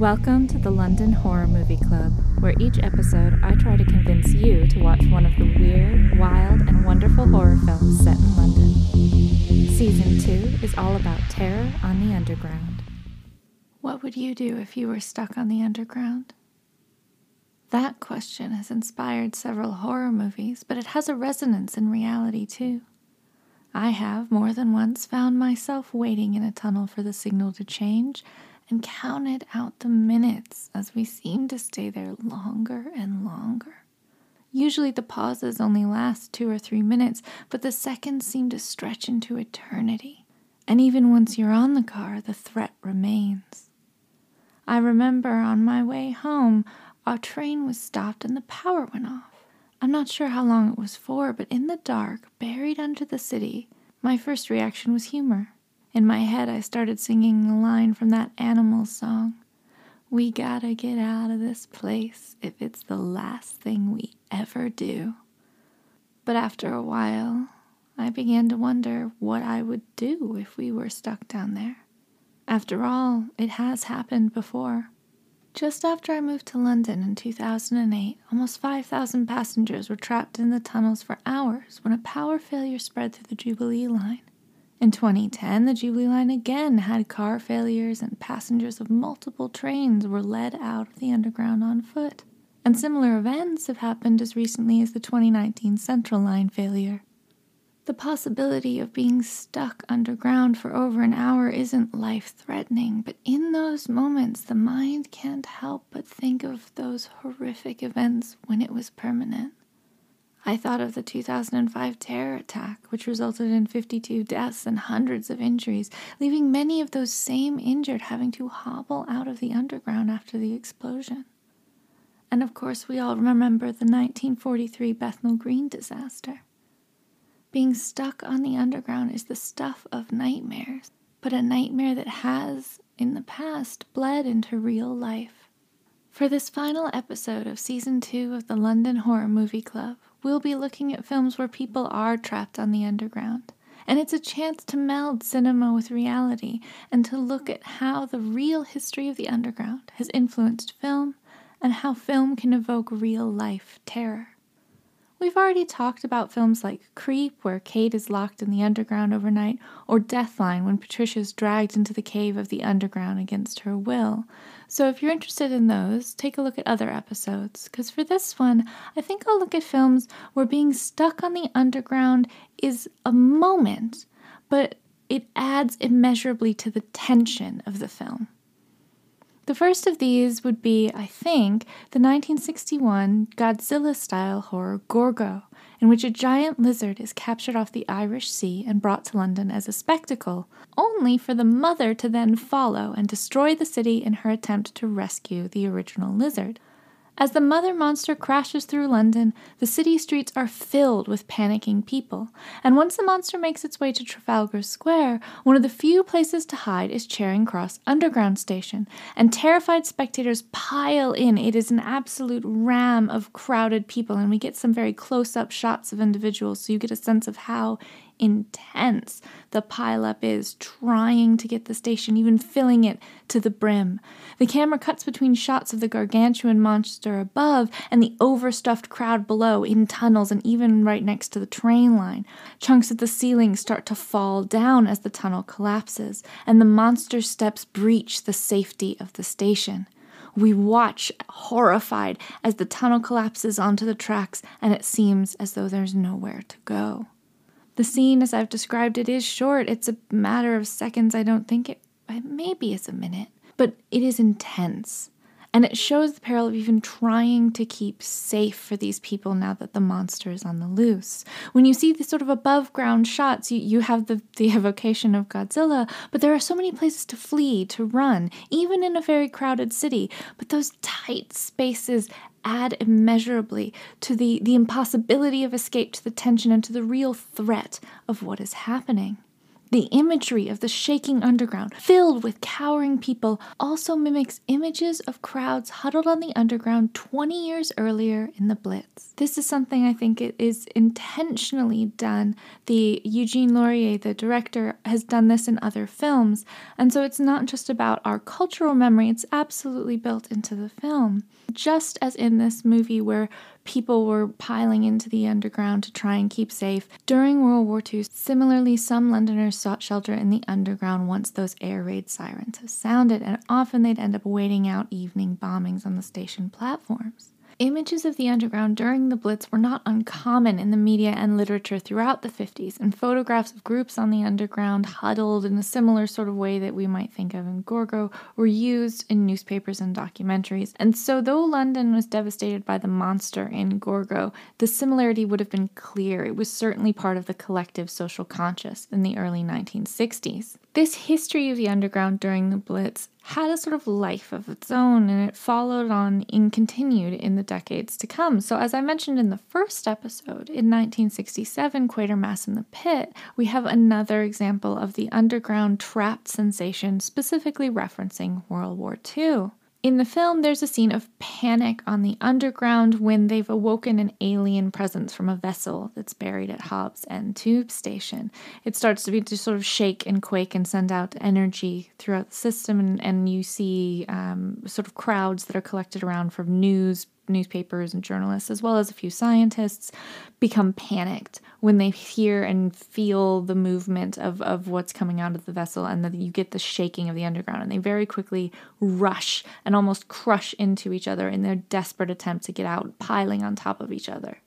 Welcome to the London Horror Movie Club, where each episode I try to convince you to watch one of the weird, wild, and wonderful horror films set in London. Season 2 is all about terror on the underground. What would you do if you were stuck on the underground? That question has inspired several horror movies, but it has a resonance in reality too. I have more than once found myself waiting in a tunnel for the signal to change and counted out the minutes as we seemed to stay there longer and longer. Usually the pauses only last two or three minutes, but the seconds seem to stretch into eternity. And even once you're on the car, the threat remains. I remember on my way home, our train was stopped and the power went off. I'm not sure how long it was for, but in the dark, buried under the city, my first reaction was humor. In my head, I started singing a line from that animal song. We gotta get out of this place if it's the last thing we ever do. But after a while, I began to wonder what I would do if we were stuck down there. After all, it has happened before. Just after I moved to London in 2008, almost 5,000 passengers were trapped in the tunnels for hours when a power failure spread through the Jubilee line. In 2010, the Jubilee line again had car failures, and passengers of multiple trains were led out of the underground on foot. And similar events have happened as recently as the 2019 Central Line failure. The possibility of being stuck underground for over an hour isn't life threatening, but in those moments, the mind can't help but think of those horrific events when it was permanent. I thought of the 2005 terror attack, which resulted in 52 deaths and hundreds of injuries, leaving many of those same injured having to hobble out of the underground after the explosion. And of course, we all remember the 1943 Bethnal Green disaster. Being stuck on the underground is the stuff of nightmares, but a nightmare that has, in the past, bled into real life. For this final episode of season two of the London Horror Movie Club, we'll be looking at films where people are trapped on the underground. And it's a chance to meld cinema with reality and to look at how the real history of the underground has influenced film and how film can evoke real life terror. We've already talked about films like Creep, where Kate is locked in the underground overnight, or Deathline, when Patricia is dragged into the cave of the underground against her will. So if you're interested in those, take a look at other episodes. Because for this one, I think I'll look at films where being stuck on the underground is a moment, but it adds immeasurably to the tension of the film. The first of these would be, I think, the 1961 Godzilla style horror Gorgo, in which a giant lizard is captured off the Irish Sea and brought to London as a spectacle, only for the mother to then follow and destroy the city in her attempt to rescue the original lizard. As the mother monster crashes through London, the city streets are filled with panicking people. And once the monster makes its way to Trafalgar Square, one of the few places to hide is Charing Cross Underground Station. And terrified spectators pile in. It is an absolute ram of crowded people, and we get some very close up shots of individuals, so you get a sense of how intense the pileup is, trying to get the station, even filling it to the brim. The camera cuts between shots of the gargantuan monster above and the overstuffed crowd below in tunnels and even right next to the train line. Chunks of the ceiling start to fall down as the tunnel collapses, and the monster steps breach the safety of the station. We watch horrified as the tunnel collapses onto the tracks and it seems as though there's nowhere to go. The scene, as I've described it, is short. It's a matter of seconds. I don't think it, maybe it's a minute, but it is intense. And it shows the peril of even trying to keep safe for these people now that the monster is on the loose. When you see these sort of above ground shots, you, you have the, the evocation of Godzilla, but there are so many places to flee, to run, even in a very crowded city. But those tight spaces add immeasurably to the, the impossibility of escape, to the tension, and to the real threat of what is happening. The imagery of the shaking underground, filled with cowering people, also mimics images of crowds huddled on the underground 20 years earlier in the Blitz. This is something I think it is intentionally done. The Eugène Lourié, the director, has done this in other films, and so it's not just about our cultural memory, it's absolutely built into the film. Just as in this movie where people were piling into the underground to try and keep safe. During World War II, similarly, some Londoners sought shelter in the underground once those air raid sirens sounded, and often they'd end up waiting out evening bombings on the station platforms. Images of the underground during the Blitz were not uncommon in the media and literature throughout the 50s, and photographs of groups on the underground huddled in a similar sort of way that we might think of in Gorgo were used in newspapers and documentaries. And so, though London was devastated by the monster in Gorgo, the similarity would have been clear. It was certainly part of the collective social conscious in the early 1960s. This history of the underground during the Blitz had a sort of life of its own and it followed on and continued in the decades to come. So, as I mentioned in the first episode, in 1967, Quatermass in the Pit, we have another example of the underground trapped sensation, specifically referencing World War II. In the film, there's a scene of panic on the underground when they've awoken an alien presence from a vessel that's buried at Hobbs End Tube Station. It starts to be to sort of shake and quake and send out energy throughout the system, and, and you see um, sort of crowds that are collected around from news newspapers and journalists, as well as a few scientists, become panicked when they hear and feel the movement of, of what's coming out of the vessel and that you get the shaking of the underground. And they very quickly rush and almost crush into each other in their desperate attempt to get out, piling on top of each other.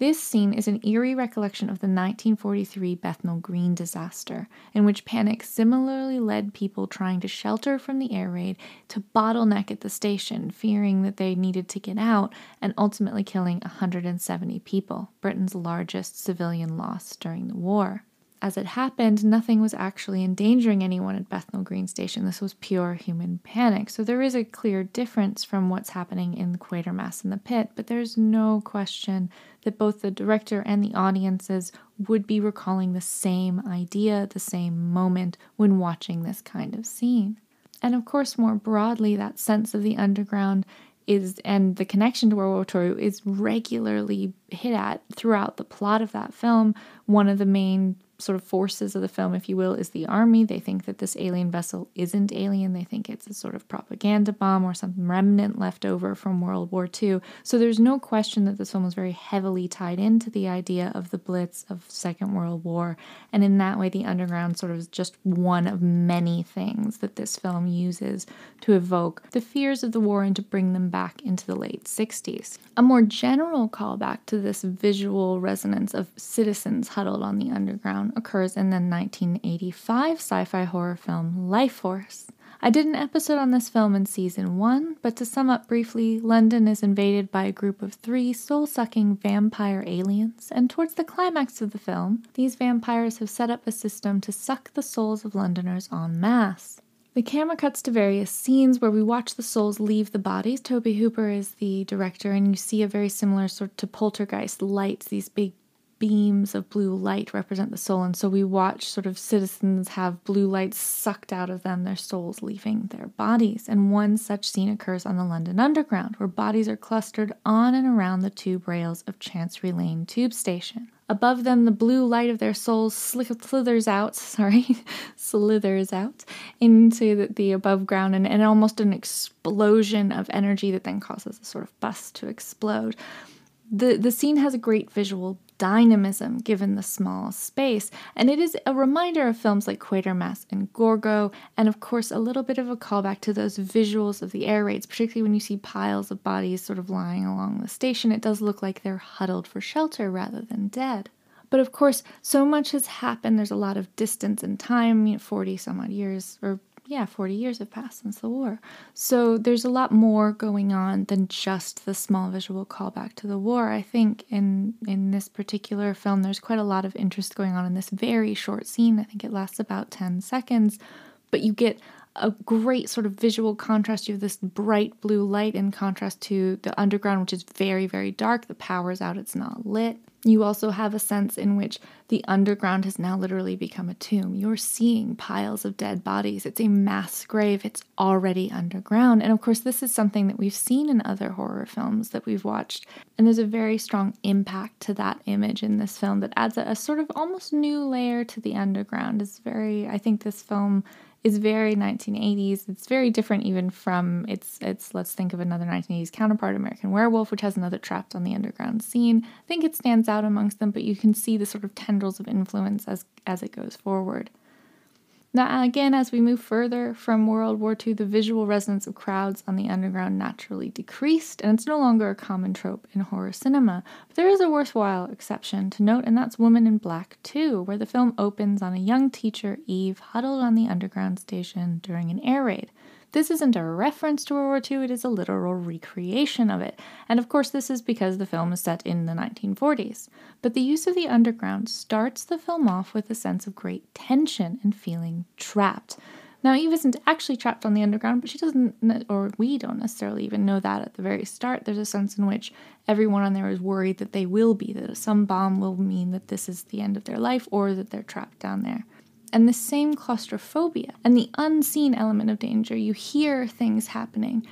This scene is an eerie recollection of the 1943 Bethnal Green disaster, in which panic similarly led people trying to shelter from the air raid to bottleneck at the station, fearing that they needed to get out, and ultimately killing 170 people, Britain's largest civilian loss during the war. As it happened, nothing was actually endangering anyone at Bethnal Green Station. This was pure human panic. So there is a clear difference from what's happening in the Quatermass in the pit, but there's no question that both the director and the audiences would be recalling the same idea, the same moment when watching this kind of scene. And of course, more broadly, that sense of the underground is and the connection to World is regularly hit at throughout the plot of that film. One of the main sort of forces of the film, if you will, is the army. They think that this alien vessel isn't alien. They think it's a sort of propaganda bomb or some remnant left over from World War II. So there's no question that this film was very heavily tied into the idea of the Blitz of Second World War. And in that way, the underground sort of is just one of many things that this film uses to evoke the fears of the war and to bring them back into the late 60s. A more general callback to this visual resonance of citizens huddled on the underground occurs in the 1985 sci fi horror film Lifeforce. I did an episode on this film in season one, but to sum up briefly, London is invaded by a group of three soul sucking vampire aliens, and towards the climax of the film, these vampires have set up a system to suck the souls of Londoners en masse. The camera cuts to various scenes where we watch the souls leave the bodies. Tobe Hooper is the director, and you see a very similar sort to poltergeist lights, these big beams of blue light represent the soul. And so we watch sort of citizens have blue light sucked out of them, their souls leaving their bodies. And one such scene occurs on the London Underground, where bodies are clustered on and around the tube rails of Chancery Lane tube station. Above them, the blue light of their souls slithers out, sorry, slithers out into the, the above ground and, and almost an explosion of energy that then causes a sort of bus to explode. The, the scene has a great visual dynamism given the small space, and it is a reminder of films like Quatermass and Gorgo, and of course a little bit of a callback to those visuals of the air raids, particularly when you see piles of bodies sort of lying along the station. It does look like they're huddled for shelter rather than dead. But of course, so much has happened. There's a lot of distance and time, you know, 40 some odd years, or yeah, 40 years have passed since the war. So there's a lot more going on than just the small visual callback to the war. I think in in this particular film there's quite a lot of interest going on in this very short scene. I think it lasts about 10 seconds, but you get a great sort of visual contrast. You have this bright blue light in contrast to the underground, which is very, very dark. The power's out, it's not lit. You also have a sense in which the underground has now literally become a tomb. You're seeing piles of dead bodies. It's a mass grave. It's already underground. And of course, this is something that we've seen in other horror films that we've watched. And there's a very strong impact to that image in this film that adds a, a sort of almost new layer to the underground. It's very, I think this film is very 1980s. It's very different even from its its let's think of another 1980s counterpart, American Werewolf, which has another trapped on the underground scene. I think it stands out amongst them, but you can see the sort of tendrils of influence as as it goes forward. Now, again, as we move further from World War II, the visual resonance of crowds on the underground naturally decreased, and it's no longer a common trope in horror cinema. But there is a worthwhile exception to note, and that's Woman in Black 2, where the film opens on a young teacher, Eve, huddled on the underground station during an air raid. This isn't a reference to World War II, it is a literal recreation of it. And of course, this is because the film is set in the 1940s. But the use of the underground starts the film off with a sense of great tension and feeling trapped. Now, Eve isn't actually trapped on the underground, but she doesn't, or we don't necessarily even know that at the very start. There's a sense in which everyone on there is worried that they will be, that some bomb will mean that this is the end of their life or that they're trapped down there and the same claustrophobia and the unseen element of danger. You hear things happening.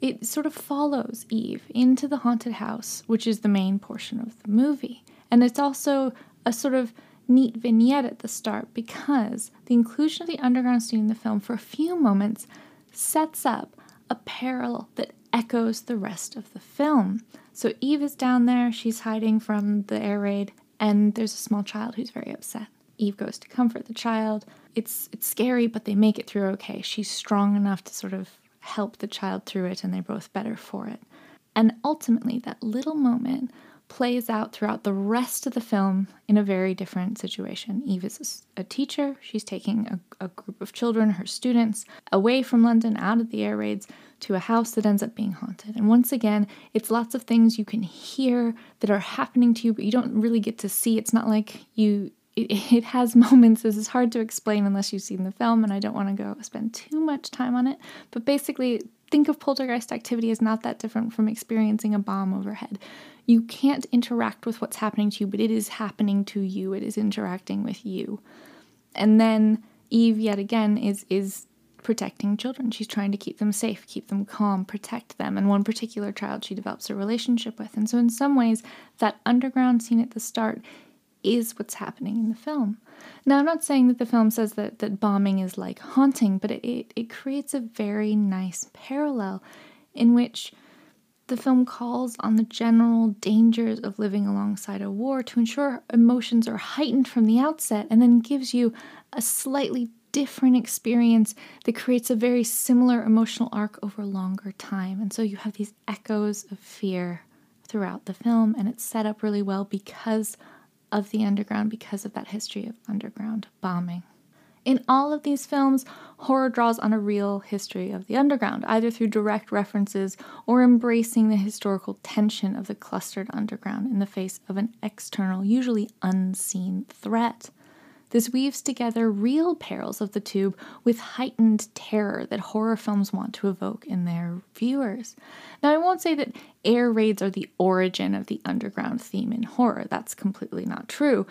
It sort of follows Eve into the haunted house, which is the main portion of the movie. And it's also a sort of neat vignette at the start because the inclusion of the underground scene in the film for a few moments sets up a parallel that echoes the rest of the film. So Eve is down there, she's hiding from the air raid, and there's a small child who's very upset. Eve goes to comfort the child. It's it's scary, but they make it through okay. She's strong enough to sort of help the child through it and they're both better for it. And ultimately that little moment plays out throughout the rest of the film in a very different situation. Eve is a teacher. She's taking a, a, group of children, her students, away from London, out of the air raids, to a house that ends up being haunted. And once again, it's lots of things you can hear that are happening to you, but you don't really get to see. It's not like you it, it has moments. This is hard to explain unless you've seen the film, and I don't want to go spend too much time on it. But basically, think of poltergeist activity as not that different from experiencing a bomb overhead. You can't interact with what's happening to you, but it is happening to you. It is interacting with you. And then Eve, yet again, is is protecting children. She's trying to keep them safe, keep them calm, protect them. And one particular child she develops a relationship with. And so, in some ways, that underground scene at the start is what's happening in the film. Now, I'm not saying that the film says that, that bombing is like haunting, but it, it, it creates a very nice parallel in which the film calls on the general dangers of living alongside a war to ensure emotions are heightened from the outset and then gives you a slightly different experience that creates a very similar emotional arc over longer time. And so you have these echoes of fear throughout the film, and it's set up really well because of the underground because of that history of underground bombing. In all of these films, horror draws on a real history of the underground, either through direct references or embracing the historical tension of the clustered underground in the face of an external, usually unseen threat. This weaves together real perils of the tube with heightened terror that horror films want to evoke in their viewers. Now, I won't say that air raids are the origin of the underground theme in horror, that's completely not true,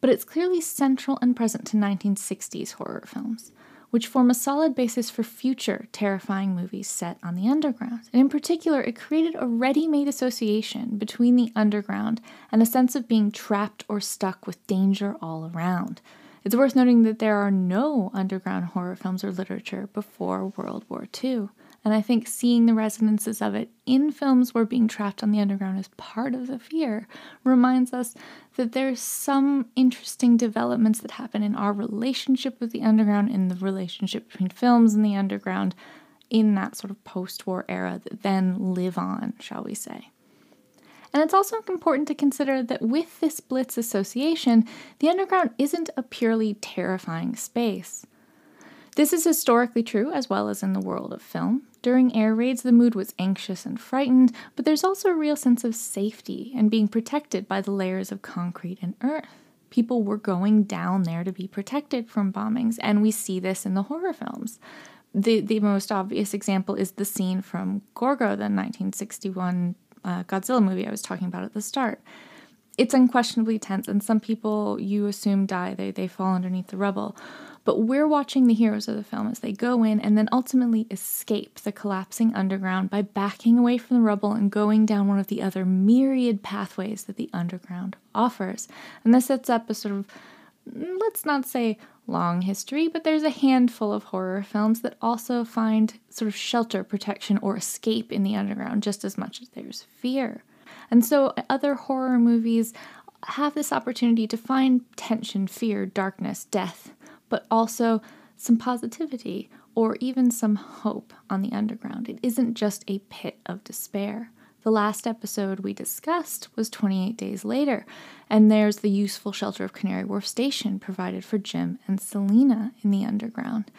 but it's clearly central and present to 1960s horror films which form a solid basis for future terrifying movies set on the underground. And in particular, it created a ready made association between the underground and a sense of being trapped or stuck with danger all around. It's worth noting that there are no underground horror films or literature before World War II. And I think seeing the resonances of it in films where being trapped on the underground is part of the fear reminds us that there's some interesting developments that happen in our relationship with the underground, in the relationship between films and the underground, in that sort of post war era that then live on, shall we say. And it's also important to consider that with this Blitz association, the underground isn't a purely terrifying space. This is historically true as well as in the world of film. During air raids, the mood was anxious and frightened, but there's also a real sense of safety and being protected by the layers of concrete and earth. People were going down there to be protected from bombings, and we see this in the horror films. The, the most obvious example is the scene from Gorgo, the 1961 uh, Godzilla movie I was talking about at the start. It's unquestionably tense, and some people you assume die, they, they fall underneath the rubble. But we're watching the heroes of the film as they go in and then ultimately escape the collapsing underground by backing away from the rubble and going down one of the other myriad pathways that the underground offers. And this sets up a sort of, let's not say long history, but there's a handful of horror films that also find sort of shelter, protection, or escape in the underground just as much as there's fear. And so other horror movies have this opportunity to find tension, fear, darkness, death, but also some positivity or even some hope on the underground. It isn't just a pit of despair. The last episode we discussed was 28 Days Later, and there's the useful shelter of Canary Wharf Station provided for Jim and Selena in the underground.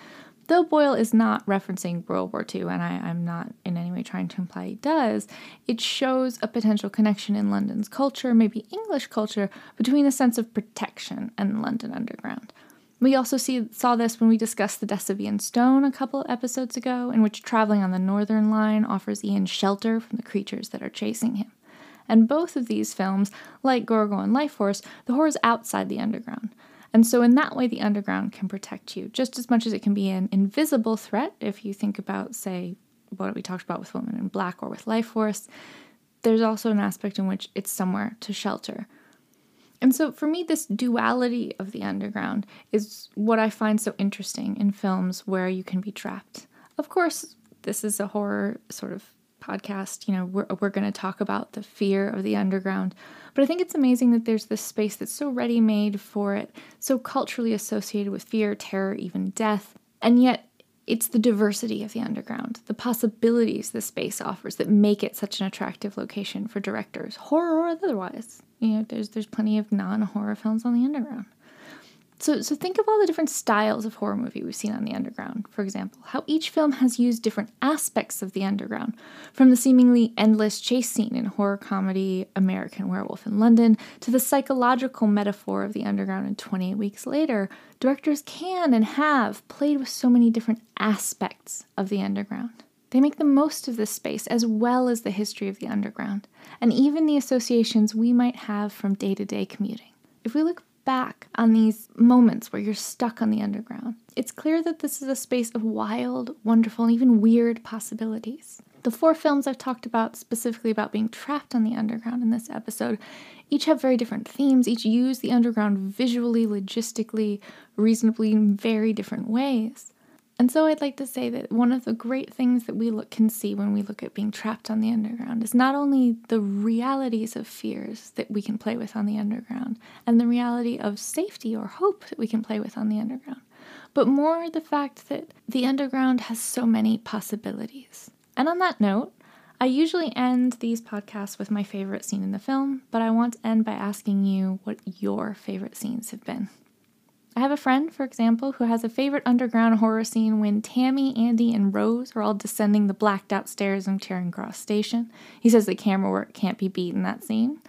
Though Boyle is not referencing World War II, and I, am not in any way trying to imply he does, it shows a potential connection in London's culture, maybe English culture, between a sense of protection and London Underground. We also see, saw this when we discussed the deaths of Ian Stone a couple episodes ago, in which traveling on the Northern Line offers Ian shelter from the creatures that are chasing him. And both of these films, like Gorgo and Lifeforce, the horror's outside the underground. And so, in that way, the underground can protect you just as much as it can be an invisible threat. If you think about, say, what we talked about with Women in Black or with Lifeforce, there's also an aspect in which it's somewhere to shelter. And so for me, this duality of the underground is what I find so interesting in films where you can be trapped. Of course, this is a horror sort of podcast. You know, we're, we're going to talk about the fear of the underground. But I think it's amazing that there's this space that's so ready made for it, so culturally associated with fear, terror, even death. And yet, it's the diversity of the underground, the possibilities the space offers that make it such an attractive location for directors, horror or otherwise you know, there's there's plenty of non-horror films on the underground. So, so think of all the different styles of horror movie we've seen on the underground, for example, how each film has used different aspects of the underground, from the seemingly endless chase scene in horror comedy American Werewolf in London to the psychological metaphor of the underground in 28 Weeks Later. Directors can and have played with so many different aspects of the underground. They make the most of this space as well as the history of the underground, and even the associations we might have from day to day commuting. If we look back on these moments where you're stuck on the underground, it's clear that this is a space of wild, wonderful, and even weird possibilities. The four films I've talked about specifically about being trapped on the underground in this episode each have very different themes, each use the underground visually, logistically, reasonably in very different ways. And so I'd like to say that one of the great things that we look, can see when we look at being trapped on the underground is not only the realities of fears that we can play with on the underground and the reality of safety or hope that we can play with on the underground, but more the fact that the underground has so many possibilities. And on that note, I usually end these podcasts with my favorite scene in the film, but I want to end by asking you what your favorite scenes have been. I have a friend, for example, who has a favorite underground horror scene when Tammy, Andy, and Rose are all descending the blacked out stairs in Charing Cross Station. He says the camera work can't be beat in that scene.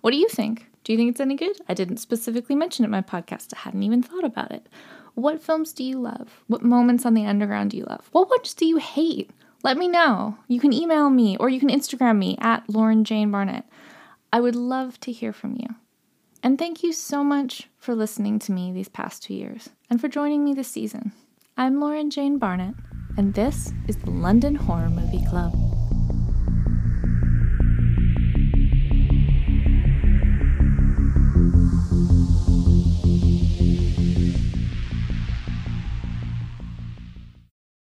What do you think? Do you think it's any good? I didn't specifically mention it in my podcast. I hadn't even thought about it. What films do you love? What moments on the underground do you love? What ones do you hate? Let me know. You can email me or you can Instagram me at Lauren Jane Barnett. I would love to hear from you. And thank you so much for listening to me these past two years and for joining me this season. I'm Lauren Jane Barnett, and this is the London Horror Movie Club.